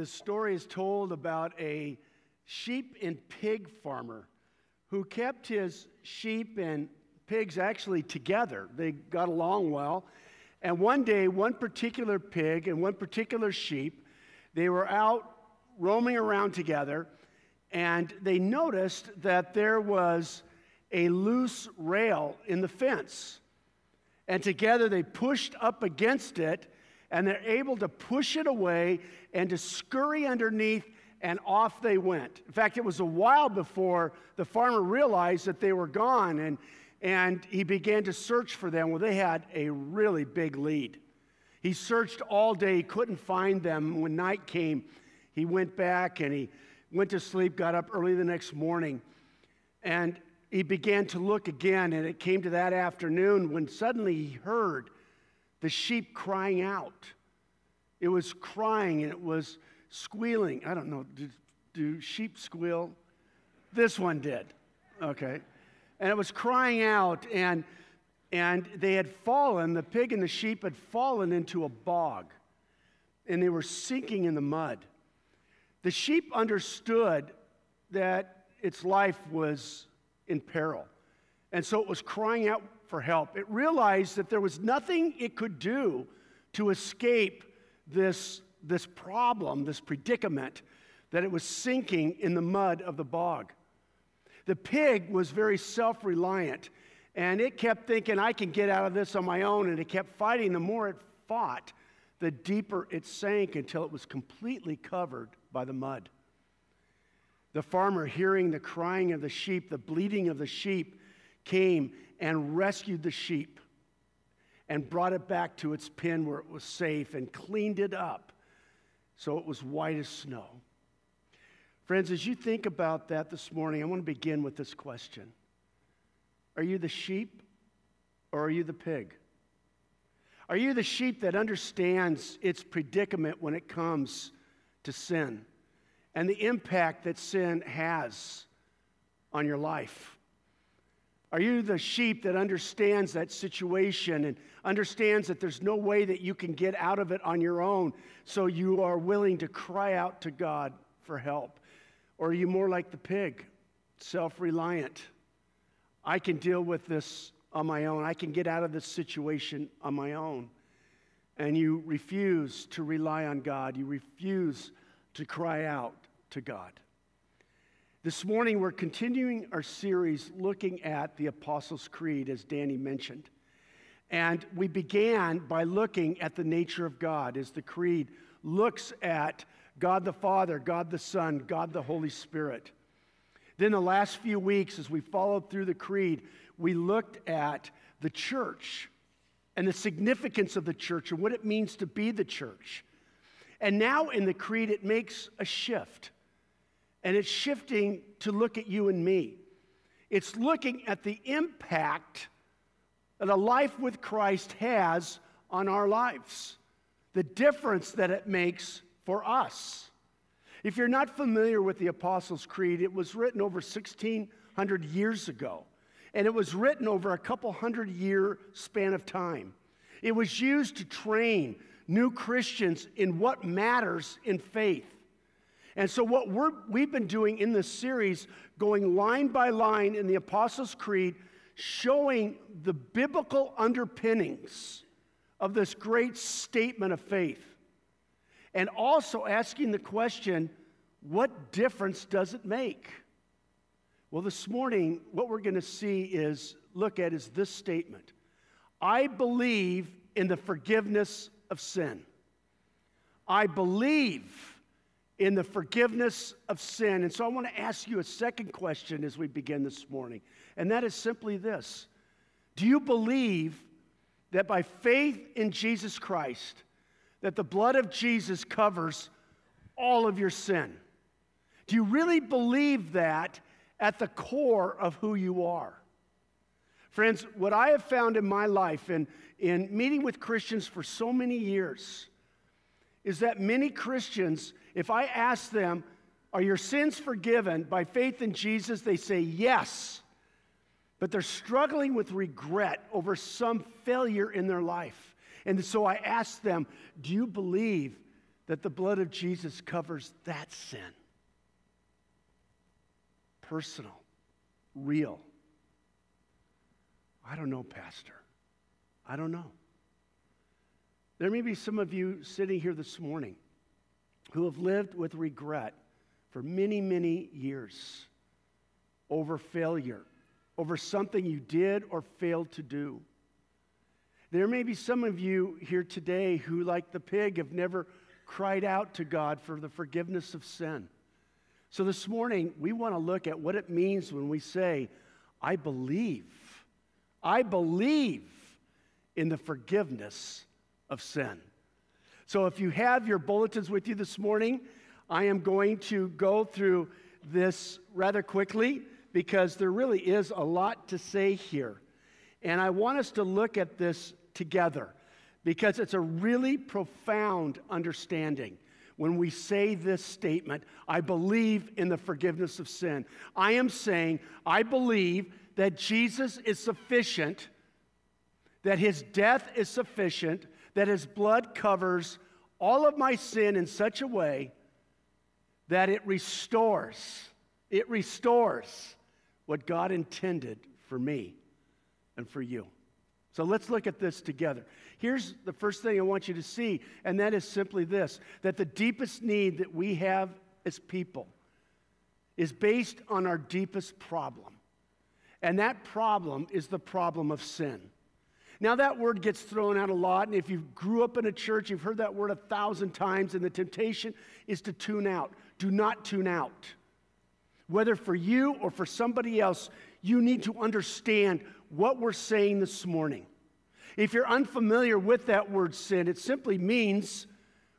this story is told about a sheep and pig farmer who kept his sheep and pigs actually together. They got along well. And one day, one particular pig and one particular sheep, they were out roaming around together, and they noticed that there was a loose rail in the fence. And together they pushed up against it, and they're able to push it away and to scurry underneath, and off they went. In fact, it was a while before the farmer realized that they were gone, and, and he began to search for them. Well, they had a really big lead. He searched all day, he couldn't find them. When night came, he went back and he went to sleep, got up early the next morning, and he began to look again. And it came to that afternoon when suddenly he heard the sheep crying out. It was crying and it was squealing. I don't know, do, do sheep squeal? This one did. Okay. And it was crying out, and, and they had fallen, the pig and the sheep had fallen into a bog, and they were sinking in the mud. The sheep understood that its life was in peril, and so it was crying out for help. It realized that there was nothing it could do to escape this, this problem, this predicament, that it was sinking in the mud of the bog. The pig was very self reliant, and it kept thinking, I can get out of this on my own, and it kept fighting. The more it fought, the deeper it sank until it was completely covered by the mud. The farmer, hearing the crying of the sheep, the bleating of the sheep, came and rescued the sheep and brought it back to its pen where it was safe and cleaned it up so it was white as snow. Friends, as you think about that this morning, I want to begin with this question Are you the sheep or are you the pig? Are you the sheep that understands its predicament when it comes to sin and the impact that sin has on your life? Are you the sheep that understands that situation and understands that there's no way that you can get out of it on your own, so you are willing to cry out to God for help? Or are you more like the pig, self reliant? I can deal with this on my own, I can get out of this situation on my own. And you refuse to rely on God, you refuse to cry out to God. This morning, we're continuing our series looking at the Apostles' Creed, as Danny mentioned. And we began by looking at the nature of God, as the Creed looks at God the Father, God the Son, God the Holy Spirit. Then, the last few weeks, as we followed through the Creed, we looked at the church and the significance of the church and what it means to be the church. And now in the Creed, it makes a shift. And it's shifting to look at you and me. It's looking at the impact that a life with Christ has on our lives, the difference that it makes for us. If you're not familiar with the Apostles' Creed, it was written over 1,600 years ago, and it was written over a couple hundred year span of time. It was used to train new Christians in what matters in faith. And so, what we have been doing in this series, going line by line in the Apostles' Creed, showing the biblical underpinnings of this great statement of faith. And also asking the question what difference does it make? Well, this morning, what we're going to see is look at is this statement I believe in the forgiveness of sin. I believe in the forgiveness of sin. And so I want to ask you a second question as we begin this morning, and that is simply this Do you believe that by faith in Jesus Christ, that the blood of Jesus covers all of your sin? Do you really believe that at the core of who you are? Friends, what I have found in my life and in meeting with Christians for so many years is that many Christians if I ask them, Are your sins forgiven by faith in Jesus? They say yes. But they're struggling with regret over some failure in their life. And so I ask them, Do you believe that the blood of Jesus covers that sin. Personal, real. I don't know, Pastor. I don't know. There may be some of you sitting here this morning who have lived with regret for many, many years over failure, over something you did or failed to do. There may be some of you here today who, like the pig, have never cried out to God for the forgiveness of sin. So this morning, we want to look at what it means when we say, I believe. I believe in the forgiveness of sin. So if you have your bulletins with you this morning, I am going to go through this rather quickly because there really is a lot to say here. And I want us to look at this together because it's a really profound understanding when we say this statement I believe in the forgiveness of sin. I am saying, I believe that Jesus is sufficient, that his death is sufficient, that his blood covers all of my sin in such a way that it restores, it restores what God intended for me and for you. So let's look at this together. Here's the first thing I want you to see, and that is simply this that the deepest need that we have as people is based on our deepest problem. And that problem is the problem of sin. Now, that word gets thrown out a lot, and if you grew up in a church, you've heard that word a thousand times, and the temptation is to tune out. Do not tune out. Whether for you or for somebody else, you need to understand what we're saying this morning. If you're unfamiliar with that word sin, it simply means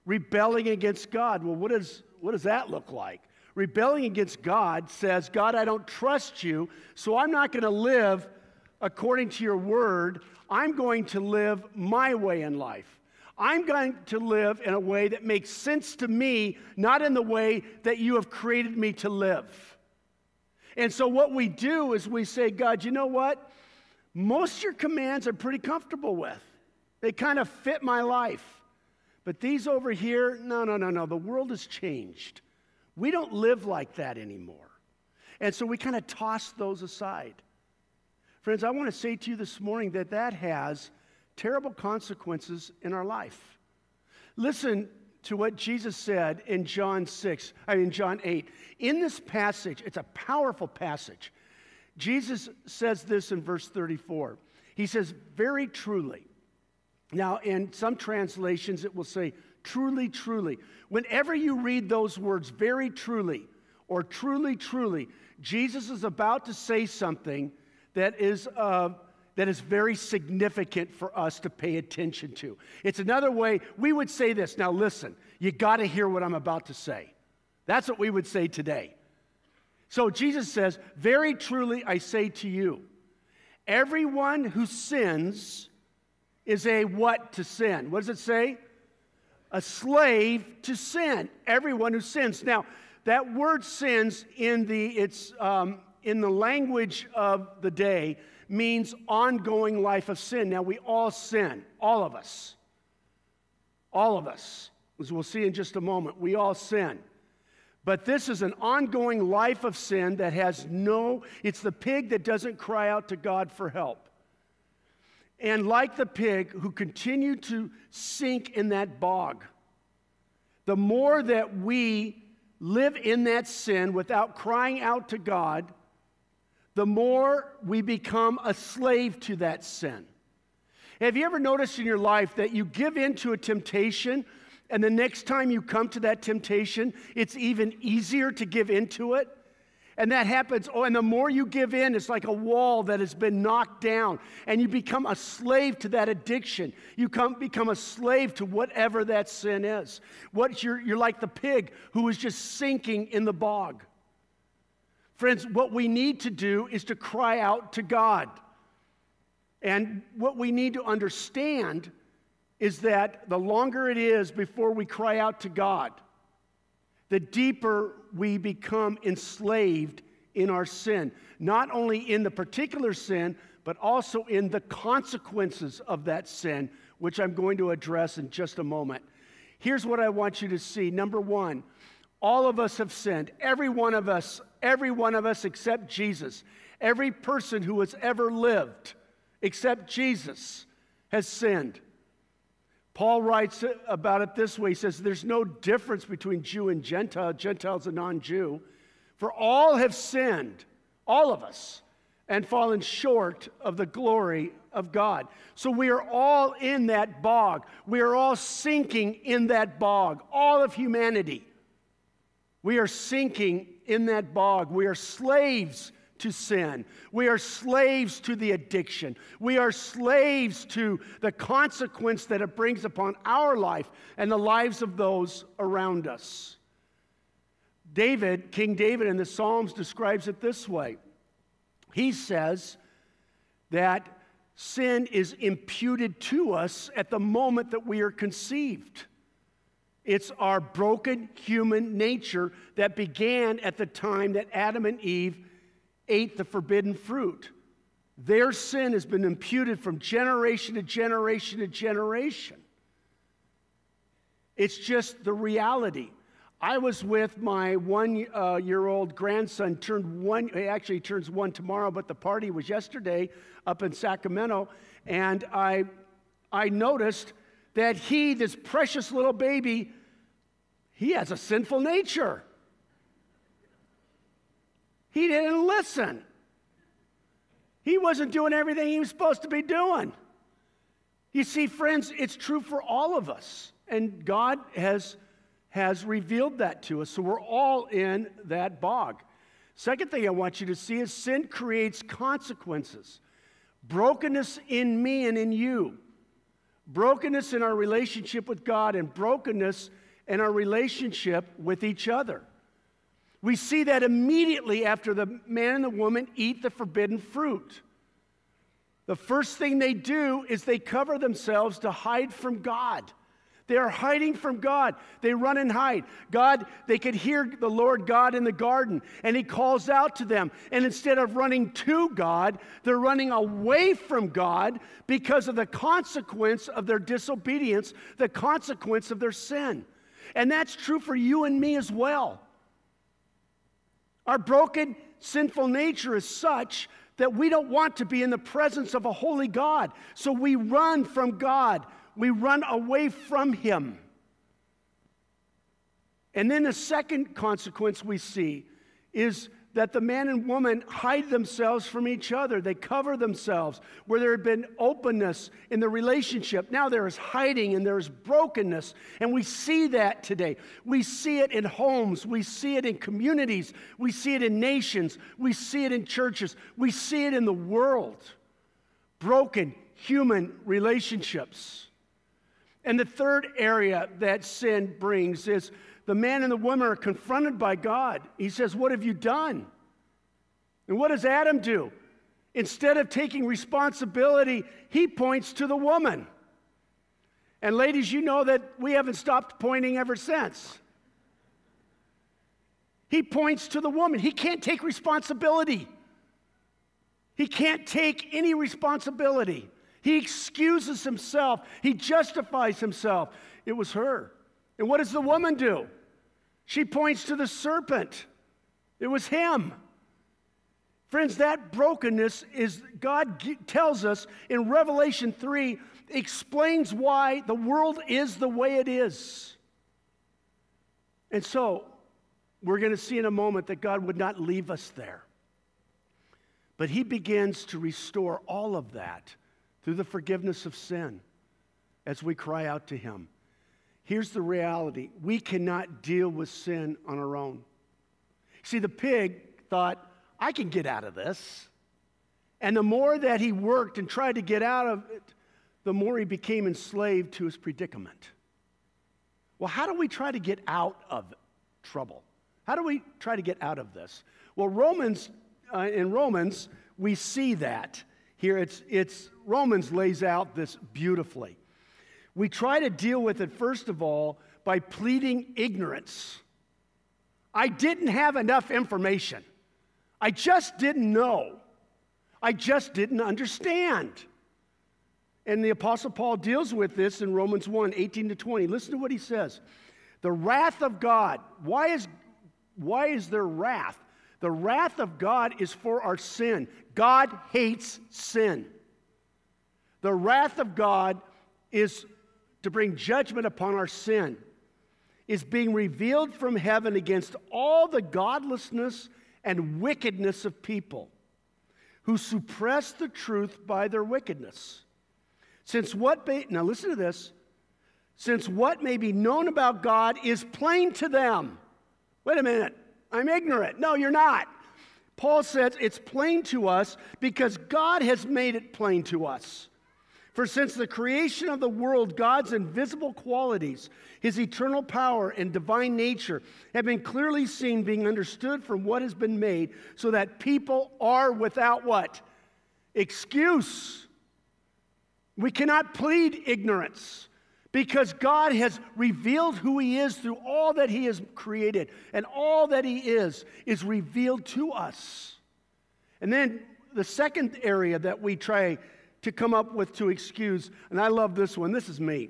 rebelling against God. Well, what, is, what does that look like? Rebelling against God says, God, I don't trust you, so I'm not going to live according to your word. I'm going to live my way in life. I'm going to live in a way that makes sense to me, not in the way that you have created me to live. And so, what we do is we say, God, you know what? Most of your commands I'm pretty comfortable with. They kind of fit my life. But these over here, no, no, no, no. The world has changed. We don't live like that anymore. And so we kind of toss those aside. Friends, I want to say to you this morning that that has terrible consequences in our life. Listen to what Jesus said in John 6, I mean John 8. In this passage, it's a powerful passage. Jesus says this in verse 34. He says, Very truly. Now, in some translations, it will say, Truly, truly. Whenever you read those words, very truly, or truly, truly, Jesus is about to say something that is, uh, that is very significant for us to pay attention to. It's another way we would say this. Now, listen, you got to hear what I'm about to say. That's what we would say today. So Jesus says, Very truly I say to you, everyone who sins is a what to sin? What does it say? A slave to sin. Everyone who sins. Now, that word sins in the, it's, um, in the language of the day means ongoing life of sin. Now, we all sin, all of us. All of us. As we'll see in just a moment, we all sin. But this is an ongoing life of sin that has no, it's the pig that doesn't cry out to God for help. And like the pig who continued to sink in that bog, the more that we live in that sin without crying out to God, the more we become a slave to that sin. Have you ever noticed in your life that you give in to a temptation and the next time you come to that temptation, it's even easier to give into it. And that happens, oh, and the more you give in, it's like a wall that has been knocked down, and you become a slave to that addiction. You come, become a slave to whatever that sin is. What you're, you're like the pig who is just sinking in the bog. Friends, what we need to do is to cry out to God. And what we need to understand is that the longer it is before we cry out to God, the deeper we become enslaved in our sin. Not only in the particular sin, but also in the consequences of that sin, which I'm going to address in just a moment. Here's what I want you to see. Number one, all of us have sinned. Every one of us, every one of us except Jesus. Every person who has ever lived except Jesus has sinned. Paul writes about it this way He says, There's no difference between Jew and Gentile. Gentile's a non Jew. For all have sinned, all of us, and fallen short of the glory of God. So we are all in that bog. We are all sinking in that bog, all of humanity. We are sinking in that bog. We are slaves to sin. We are slaves to the addiction. We are slaves to the consequence that it brings upon our life and the lives of those around us. David, King David in the Psalms describes it this way. He says that sin is imputed to us at the moment that we are conceived. It's our broken human nature that began at the time that Adam and Eve ate the forbidden fruit. Their sin has been imputed from generation to generation to generation. It's just the reality. I was with my one uh, year old grandson, turned one, he actually turns one tomorrow, but the party was yesterday up in Sacramento. And I, I noticed that he, this precious little baby, he has a sinful nature. He didn't listen. He wasn't doing everything he was supposed to be doing. You see, friends, it's true for all of us. And God has, has revealed that to us. So we're all in that bog. Second thing I want you to see is sin creates consequences. Brokenness in me and in you. Brokenness in our relationship with God and brokenness in our relationship with each other. We see that immediately after the man and the woman eat the forbidden fruit. The first thing they do is they cover themselves to hide from God. They are hiding from God. They run and hide. God, they could hear the Lord God in the garden, and He calls out to them. And instead of running to God, they're running away from God because of the consequence of their disobedience, the consequence of their sin. And that's true for you and me as well. Our broken, sinful nature is such that we don't want to be in the presence of a holy God. So we run from God, we run away from Him. And then the second consequence we see is that the man and woman hide themselves from each other. They cover themselves. Where there had been openness in the relationship, now there is hiding and there is brokenness. And we see that today. We see it in homes, we see it in communities, we see it in nations, we see it in churches, we see it in the world. Broken human relationships. And the third area that sin brings is the man and the woman are confronted by God. He says, What have you done? And what does Adam do? Instead of taking responsibility, he points to the woman. And ladies, you know that we haven't stopped pointing ever since. He points to the woman. He can't take responsibility. He can't take any responsibility. He excuses himself. He justifies himself. It was her. And what does the woman do? She points to the serpent. It was him. Friends, that brokenness is, God tells us in Revelation 3, explains why the world is the way it is. And so, we're going to see in a moment that God would not leave us there. But He begins to restore all of that through the forgiveness of sin as we cry out to Him. Here's the reality we cannot deal with sin on our own. See, the pig thought, I can get out of this. And the more that he worked and tried to get out of it, the more he became enslaved to his predicament. Well, how do we try to get out of trouble? How do we try to get out of this? Well, Romans, uh, in Romans, we see that. Here, it's, it's Romans lays out this beautifully. We try to deal with it, first of all, by pleading ignorance. I didn't have enough information. I just didn't know. I just didn't understand. And the Apostle Paul deals with this in Romans 1 18 to 20. Listen to what he says. The wrath of God. Why is, why is there wrath? The wrath of God is for our sin. God hates sin. The wrath of God is to bring judgment upon our sin, is being revealed from heaven against all the godlessness and wickedness of people who suppress the truth by their wickedness. Since what, may, now listen to this, since what may be known about God is plain to them. Wait a minute, I'm ignorant. No, you're not. Paul says it's plain to us because God has made it plain to us. For since the creation of the world, God's invisible qualities, his eternal power and divine nature, have been clearly seen, being understood from what has been made, so that people are without what? Excuse. We cannot plead ignorance because God has revealed who He is through all that He has created, and all that He is is revealed to us. And then the second area that we try to come up with to excuse. And I love this one. This is me.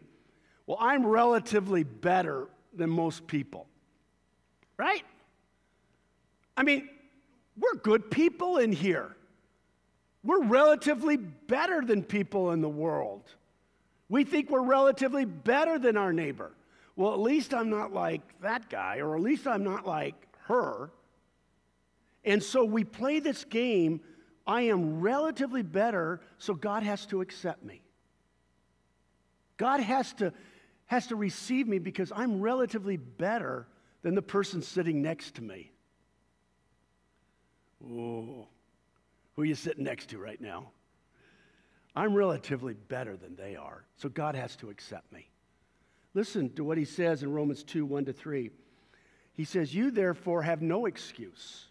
Well, I'm relatively better than most people, right? I mean, we're good people in here. We're relatively better than people in the world. We think we're relatively better than our neighbor. Well, at least I'm not like that guy, or at least I'm not like her. And so we play this game I am relatively better, so God has to accept me. God has to, has to receive me because I'm relatively better than the person sitting next to me. Ooh, who are you sitting next to right now? I'm relatively better than they are, so God has to accept me. Listen to what he says in Romans 2 1 to 3. He says, You therefore have no excuse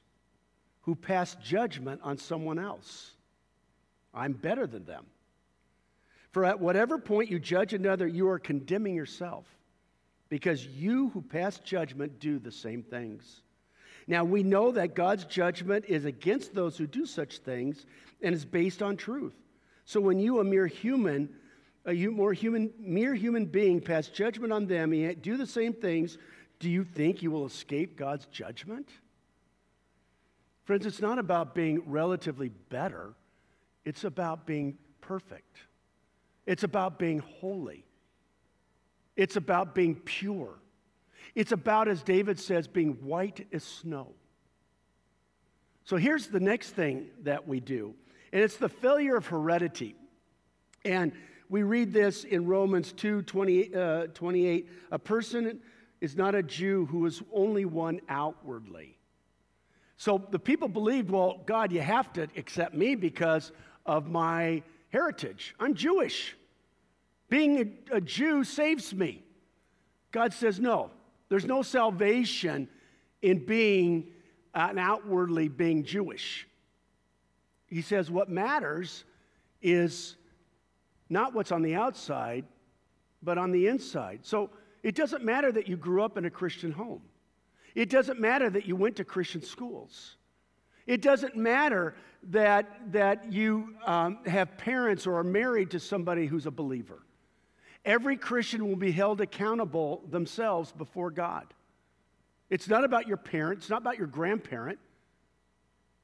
who pass judgment on someone else. I'm better than them. For at whatever point you judge another, you are condemning yourself, because you who pass judgment do the same things. Now, we know that God's judgment is against those who do such things and is based on truth. So when you, a mere human, a more human, mere human being, pass judgment on them and do the same things, do you think you will escape God's judgment? Friends, it's not about being relatively better, it's about being perfect. It's about being holy. It's about being pure. It's about, as David says, being white as snow. So here's the next thing that we do, and it's the failure of heredity. And we read this in Romans 2 20, uh, 28. A person is not a Jew who is only one outwardly. So the people believed, well, God, you have to accept me because of my heritage. I'm Jewish. Being a, a Jew saves me. God says, no, there's no salvation in being and outwardly being Jewish. He says, what matters is not what's on the outside, but on the inside. So it doesn't matter that you grew up in a Christian home. It doesn't matter that you went to Christian schools. It doesn't matter that, that you um, have parents or are married to somebody who's a believer. Every Christian will be held accountable themselves before God. It's not about your parents, it's not about your grandparent.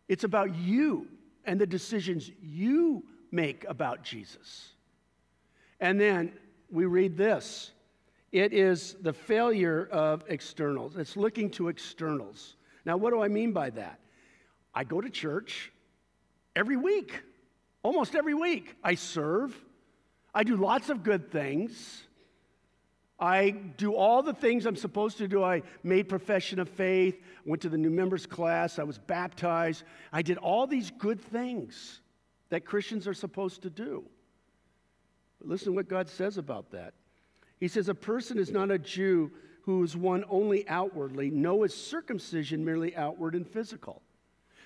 It's about you and the decisions you make about Jesus. And then we read this it is the failure of externals. It's looking to externals. Now, what do I mean by that? I go to church every week, almost every week. I serve, I do lots of good things. I do all the things I'm supposed to do. I made profession of faith, went to the new members class, I was baptized. I did all these good things that Christians are supposed to do. But listen to what God says about that. He says, A person is not a Jew who is one only outwardly, no, is circumcision merely outward and physical.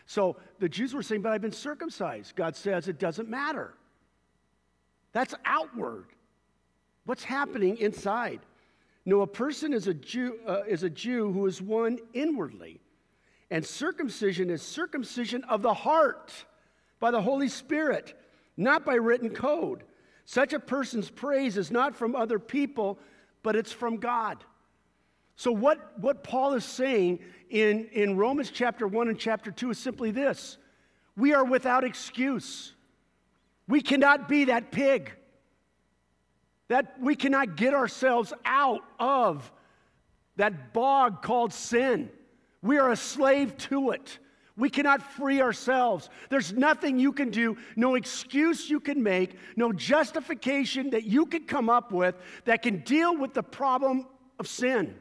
So the Jews were saying, But I've been circumcised. God says it doesn't matter. That's outward. What's happening inside? No, a person is a Jew, uh, is a Jew who is one inwardly. And circumcision is circumcision of the heart by the Holy Spirit, not by written code. Such a person's praise is not from other people, but it's from God. So, what, what Paul is saying in, in Romans chapter 1 and chapter 2 is simply this we are without excuse. We cannot be that pig. That we cannot get ourselves out of that bog called sin. We are a slave to it. We cannot free ourselves. There's nothing you can do, no excuse you can make, no justification that you can come up with that can deal with the problem of sin.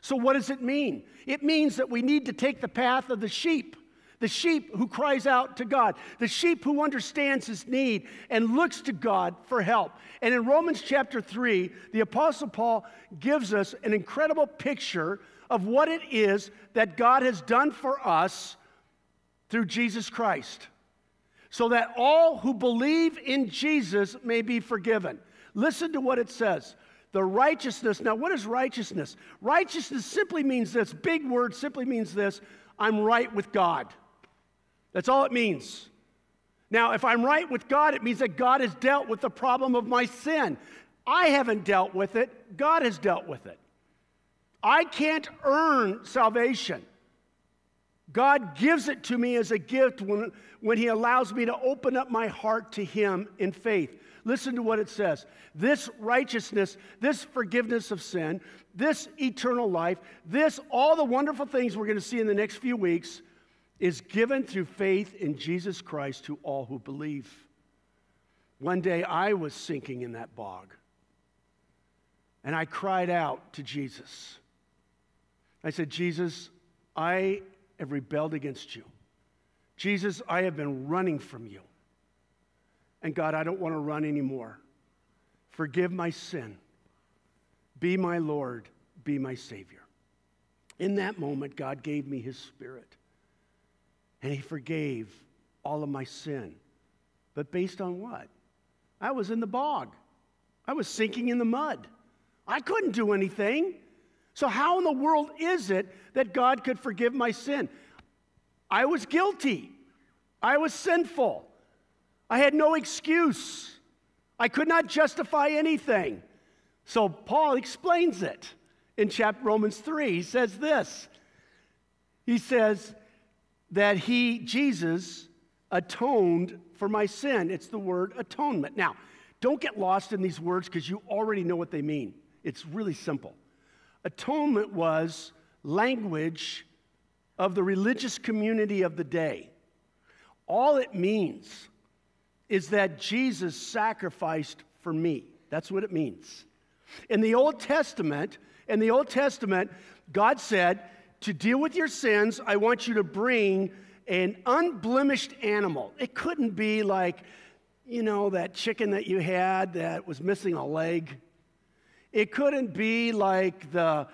So, what does it mean? It means that we need to take the path of the sheep, the sheep who cries out to God, the sheep who understands his need and looks to God for help. And in Romans chapter 3, the Apostle Paul gives us an incredible picture of what it is that God has done for us through Jesus Christ, so that all who believe in Jesus may be forgiven. Listen to what it says. The righteousness, now what is righteousness? Righteousness simply means this, big word simply means this I'm right with God. That's all it means. Now, if I'm right with God, it means that God has dealt with the problem of my sin. I haven't dealt with it, God has dealt with it. I can't earn salvation. God gives it to me as a gift when, when He allows me to open up my heart to Him in faith. Listen to what it says. This righteousness, this forgiveness of sin, this eternal life, this, all the wonderful things we're going to see in the next few weeks, is given through faith in Jesus Christ to all who believe. One day I was sinking in that bog, and I cried out to Jesus. I said, Jesus, I have rebelled against you. Jesus, I have been running from you. And God, I don't want to run anymore. Forgive my sin. Be my Lord. Be my Savior. In that moment, God gave me His Spirit. And He forgave all of my sin. But based on what? I was in the bog, I was sinking in the mud. I couldn't do anything. So, how in the world is it that God could forgive my sin? I was guilty. I was sinful. I had no excuse. I could not justify anything. So, Paul explains it in chapter Romans 3. He says this He says that he, Jesus, atoned for my sin. It's the word atonement. Now, don't get lost in these words because you already know what they mean. It's really simple. Atonement was language of the religious community of the day. All it means is that Jesus sacrificed for me. That's what it means. In the Old Testament, in the Old Testament, God said, to deal with your sins, I want you to bring an unblemished animal. It couldn't be like, you know, that chicken that you had that was missing a leg. It couldn't be like the,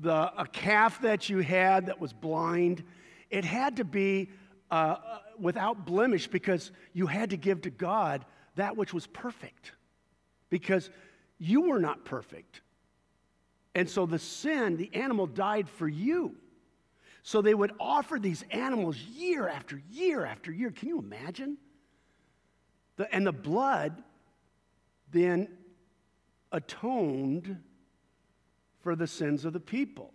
the, a calf that you had that was blind. It had to be uh, uh, without blemish because you had to give to God that which was perfect. Because you were not perfect. And so the sin, the animal died for you. So they would offer these animals year after year after year. Can you imagine? The, and the blood then atoned for the sins of the people.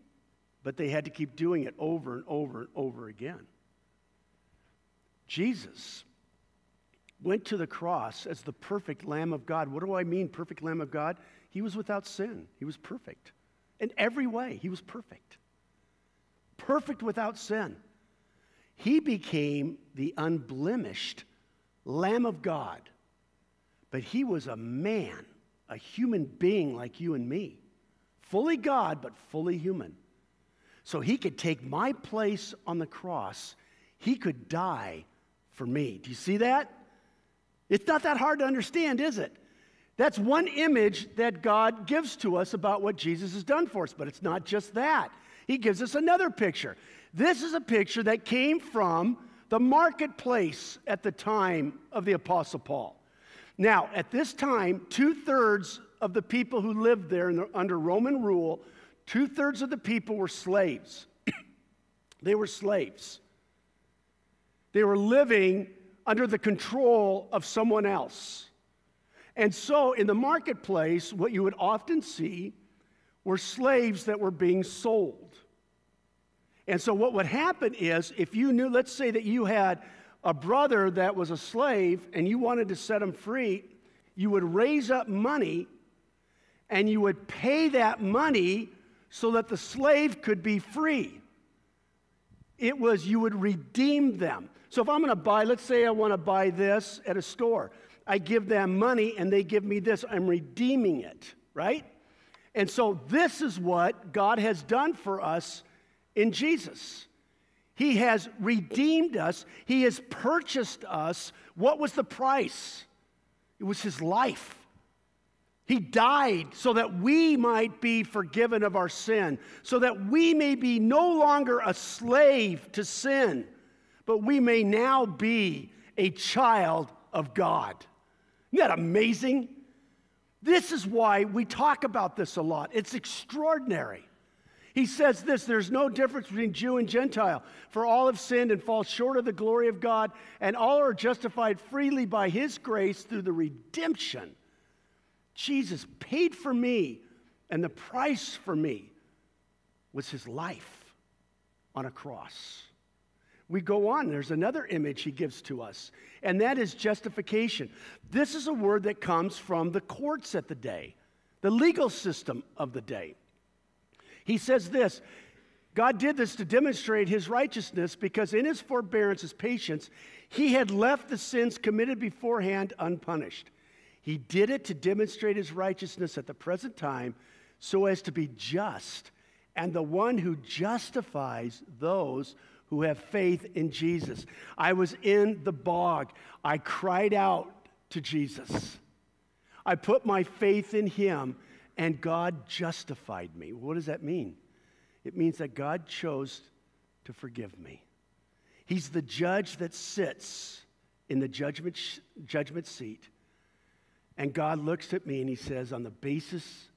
But they had to keep doing it over and over and over again. Jesus went to the cross as the perfect Lamb of God. What do I mean, perfect Lamb of God? He was without sin, he was perfect. In every way, he was perfect. Perfect without sin. He became the unblemished Lamb of God. But he was a man a human being like you and me, fully God, but fully human. So he could take my place on the cross, he could die for me. Do you see that? It's not that hard to understand, is it? That's one image that God gives to us about what Jesus has done for us, but it's not just that. He gives us another picture. This is a picture that came from the marketplace at the time of the Apostle Paul. Now, at this time, two thirds of the people who lived there the, under Roman rule, two thirds of the people were slaves. they were slaves. They were living under the control of someone else. And so in the marketplace, what you would often see were slaves that were being sold. And so what would happen is if you knew, let's say that you had a brother that was a slave and you wanted to set him free, you would raise up money and you would pay that money so that the slave could be free. It was you would redeem them. So if I'm going to buy, let's say I want to buy this at a store, I give them money and they give me this. I'm redeeming it, right? And so this is what God has done for us in Jesus. He has redeemed us, He has purchased us. What was the price? It was His life. He died so that we might be forgiven of our sin, so that we may be no longer a slave to sin, but we may now be a child of God. Isn't that amazing? This is why we talk about this a lot. It's extraordinary. He says this there's no difference between Jew and Gentile, for all have sinned and fall short of the glory of God, and all are justified freely by his grace through the redemption Jesus paid for me, and the price for me was his life on a cross. We go on, there's another image he gives to us, and that is justification. This is a word that comes from the courts at the day, the legal system of the day. He says this God did this to demonstrate his righteousness because in his forbearance, his patience, he had left the sins committed beforehand unpunished. He did it to demonstrate his righteousness at the present time so as to be just and the one who justifies those who have faith in Jesus. I was in the bog. I cried out to Jesus. I put my faith in him, and God justified me. What does that mean? It means that God chose to forgive me. He's the judge that sits in the judgment, judgment seat and God looks at me and he says, On the basis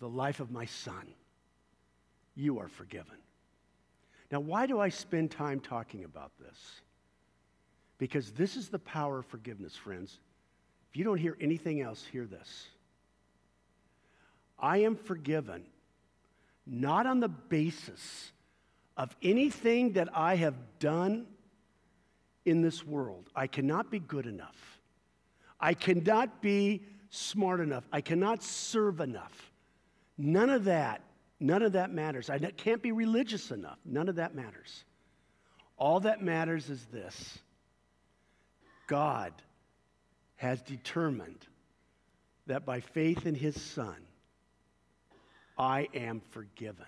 the life of my son, you are forgiven. Now, why do I spend time talking about this? Because this is the power of forgiveness, friends. If you don't hear anything else, hear this. I am forgiven not on the basis of anything that I have done in this world. I cannot be good enough. I cannot be smart enough. I cannot serve enough. None of that, none of that matters. I can't be religious enough. None of that matters. All that matters is this God has determined that by faith in his Son, I am forgiven.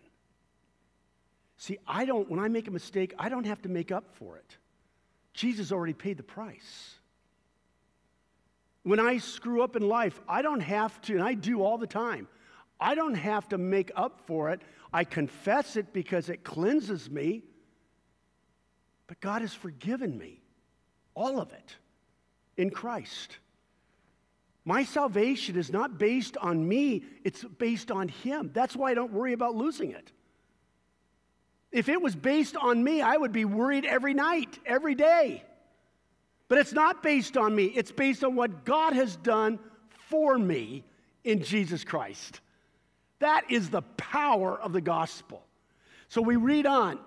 See, I don't, when I make a mistake, I don't have to make up for it. Jesus already paid the price. When I screw up in life, I don't have to, and I do all the time, I don't have to make up for it. I confess it because it cleanses me. But God has forgiven me, all of it, in Christ. My salvation is not based on me, it's based on Him. That's why I don't worry about losing it. If it was based on me, I would be worried every night, every day. But it's not based on me, it's based on what God has done for me in Jesus Christ. That is the power of the gospel. So we read on,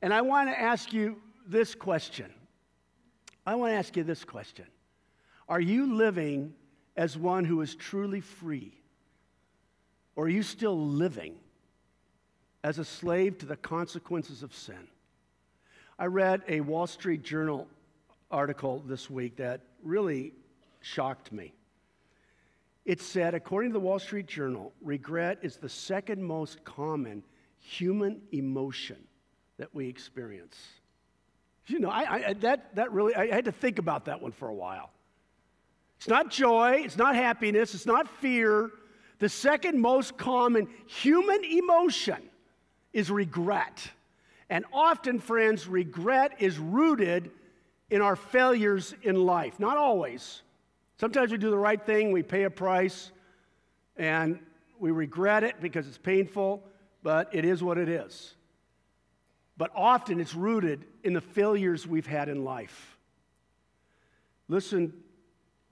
and I want to ask you this question. I want to ask you this question Are you living as one who is truly free? Or are you still living as a slave to the consequences of sin? I read a Wall Street Journal article this week that really shocked me. It said, according to the Wall Street Journal, regret is the second most common human emotion that we experience. You know, I, I, that, that really, I had to think about that one for a while. It's not joy, it's not happiness, it's not fear. The second most common human emotion is regret. And often, friends, regret is rooted in our failures in life. Not always. Sometimes we do the right thing, we pay a price, and we regret it because it's painful, but it is what it is. But often it's rooted in the failures we've had in life. Listen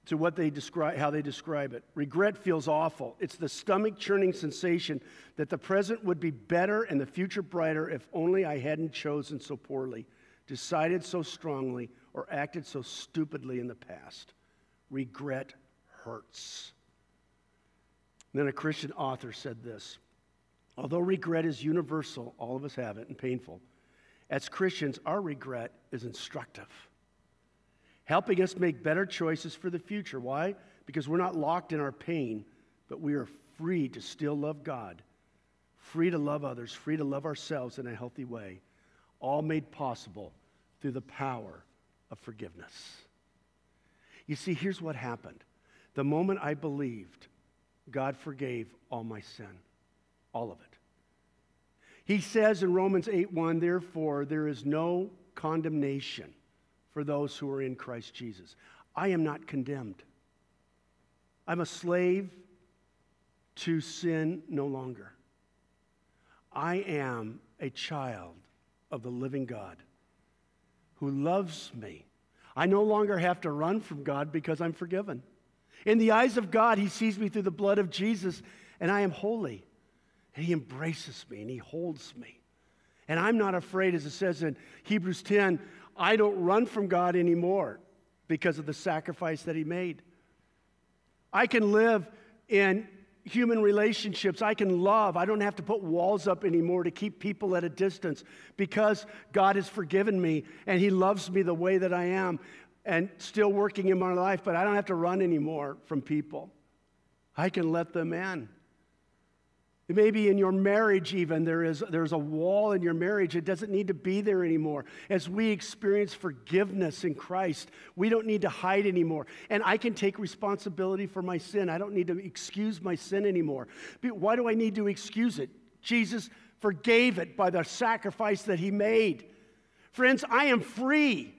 to what they describe, how they describe it. Regret feels awful. It's the stomach churning sensation that the present would be better and the future brighter if only I hadn't chosen so poorly, decided so strongly, or acted so stupidly in the past. Regret hurts. then a Christian author said this Although regret is universal, all of us have it and painful, as Christians, our regret is instructive helping us make better choices for the future. Why? Because we're not locked in our pain, but we are free to still love God, free to love others, free to love ourselves in a healthy way, all made possible through the power of forgiveness. You see, here's what happened. The moment I believed, God forgave all my sin, all of it. He says in Romans 8 1, therefore, there is no condemnation for those who are in Christ Jesus. I am not condemned. I'm a slave to sin no longer. I am a child of the living God who loves me. I no longer have to run from God because I'm forgiven. In the eyes of God, He sees me through the blood of Jesus, and I am holy. And He embraces me and He holds me. And I'm not afraid, as it says in Hebrews 10, I don't run from God anymore because of the sacrifice that He made. I can live in human relationships. I can love. I don't have to put walls up anymore to keep people at a distance because God has forgiven me and He loves me the way that I am and still working in my life, but I don't have to run anymore from people. I can let them in. Maybe in your marriage, even, there is, there's a wall in your marriage. It doesn't need to be there anymore. As we experience forgiveness in Christ, we don't need to hide anymore. And I can take responsibility for my sin. I don't need to excuse my sin anymore. But why do I need to excuse it? Jesus forgave it by the sacrifice that he made. Friends, I am free.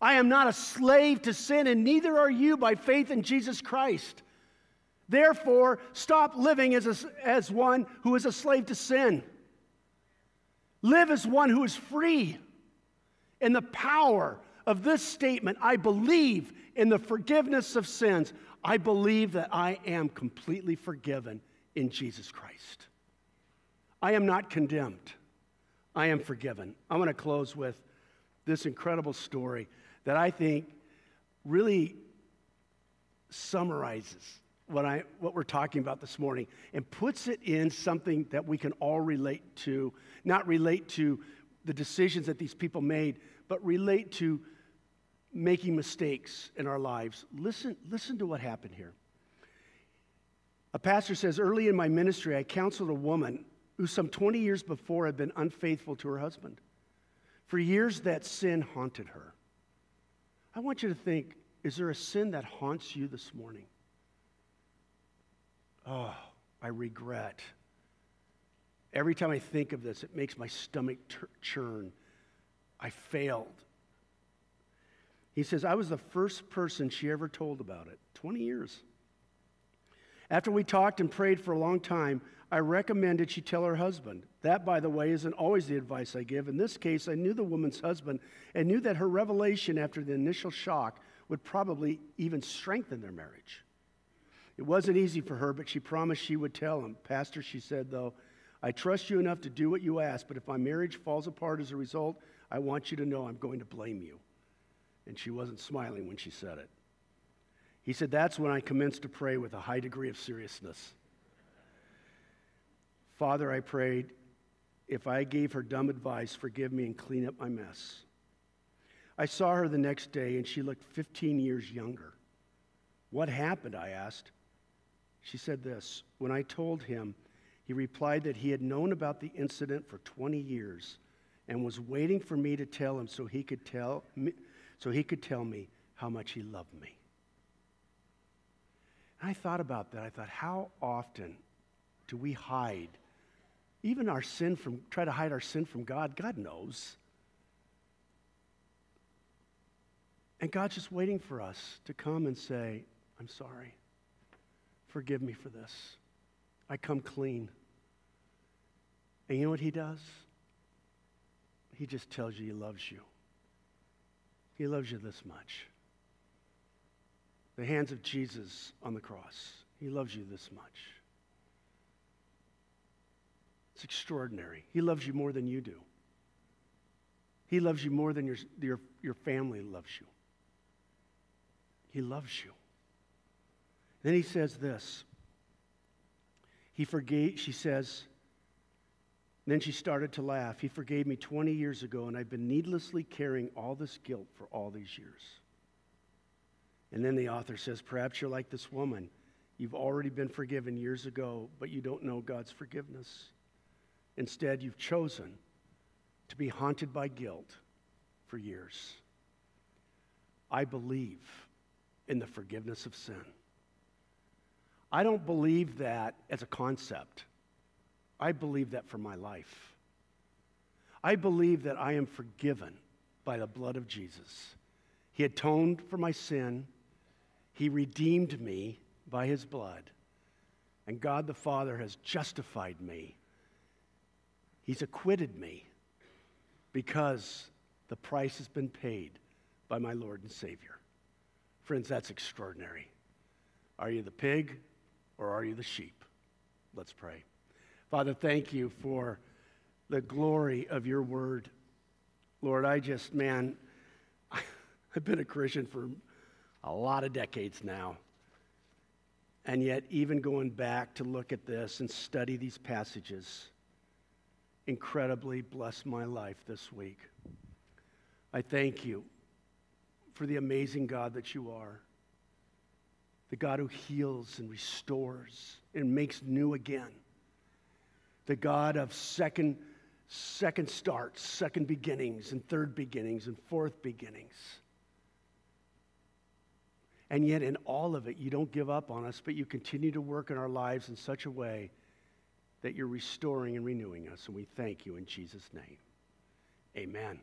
I am not a slave to sin, and neither are you by faith in Jesus Christ. Therefore, stop living as, a, as one who is a slave to sin. Live as one who is free. In the power of this statement, I believe in the forgiveness of sins. I believe that I am completely forgiven in Jesus Christ. I am not condemned. I am forgiven. I'm going to close with this incredible story that I think really summarizes what, I, what we're talking about this morning and puts it in something that we can all relate to, not relate to the decisions that these people made, but relate to making mistakes in our lives. Listen, listen to what happened here. A pastor says, Early in my ministry, I counseled a woman who some 20 years before had been unfaithful to her husband. For years, that sin haunted her. I want you to think is there a sin that haunts you this morning? Oh, I regret. Every time I think of this, it makes my stomach churn. I failed. He says, I was the first person she ever told about it. 20 years. After we talked and prayed for a long time, I recommended she tell her husband. That, by the way, isn't always the advice I give. In this case, I knew the woman's husband and knew that her revelation after the initial shock would probably even strengthen their marriage. It wasn't easy for her, but she promised she would tell him. Pastor, she said, though, I trust you enough to do what you ask, but if my marriage falls apart as a result, I want you to know I'm going to blame you. And she wasn't smiling when she said it. He said, That's when I commenced to pray with a high degree of seriousness. Father, I prayed, if I gave her dumb advice, forgive me and clean up my mess. I saw her the next day, and she looked 15 years younger. What happened? I asked. She said this When I told him, he replied that he had known about the incident for 20 years and was waiting for me to tell him so he could tell me, so he could tell me how much he loved me. And I thought about that. I thought, how often do we hide even our sin from, try to hide our sin from God? God knows. And God's just waiting for us to come and say, I'm sorry. Forgive me for this. I come clean. And you know what he does? He just tells you he loves you. He loves you this much. the hands of Jesus on the cross. He loves you this much. It's extraordinary. He loves you more than you do. He loves you more than your, your, your family loves you. He loves you. Then he says this. He forgave, she says, then she started to laugh. He forgave me 20 years ago, and I've been needlessly carrying all this guilt for all these years. And then the author says, Perhaps you're like this woman. You've already been forgiven years ago, but you don't know God's forgiveness. Instead, you've chosen to be haunted by guilt for years. I believe in the forgiveness of sin. I don't believe that as a concept. I believe that for my life. I believe that I am forgiven by the blood of Jesus. He atoned for my sin, He redeemed me by His blood, and God the Father has justified me. He's acquitted me because the price has been paid by my Lord and Savior. Friends, that's extraordinary. Are you the pig or are you the sheep? Let's pray. Father, thank you for the glory of your word. Lord, I just, man, I've been a Christian for a lot of decades now. And yet, even going back to look at this and study these passages, incredibly blessed my life this week. I thank you for the amazing God that you are, the God who heals and restores and makes new again the God of second, second starts, second beginnings, and third beginnings, and fourth beginnings. And yet, in all of it, you don't give up on us, but you continue to work in our lives in such a way that you're restoring and renewing us. And we thank you in Jesus' name. Amen.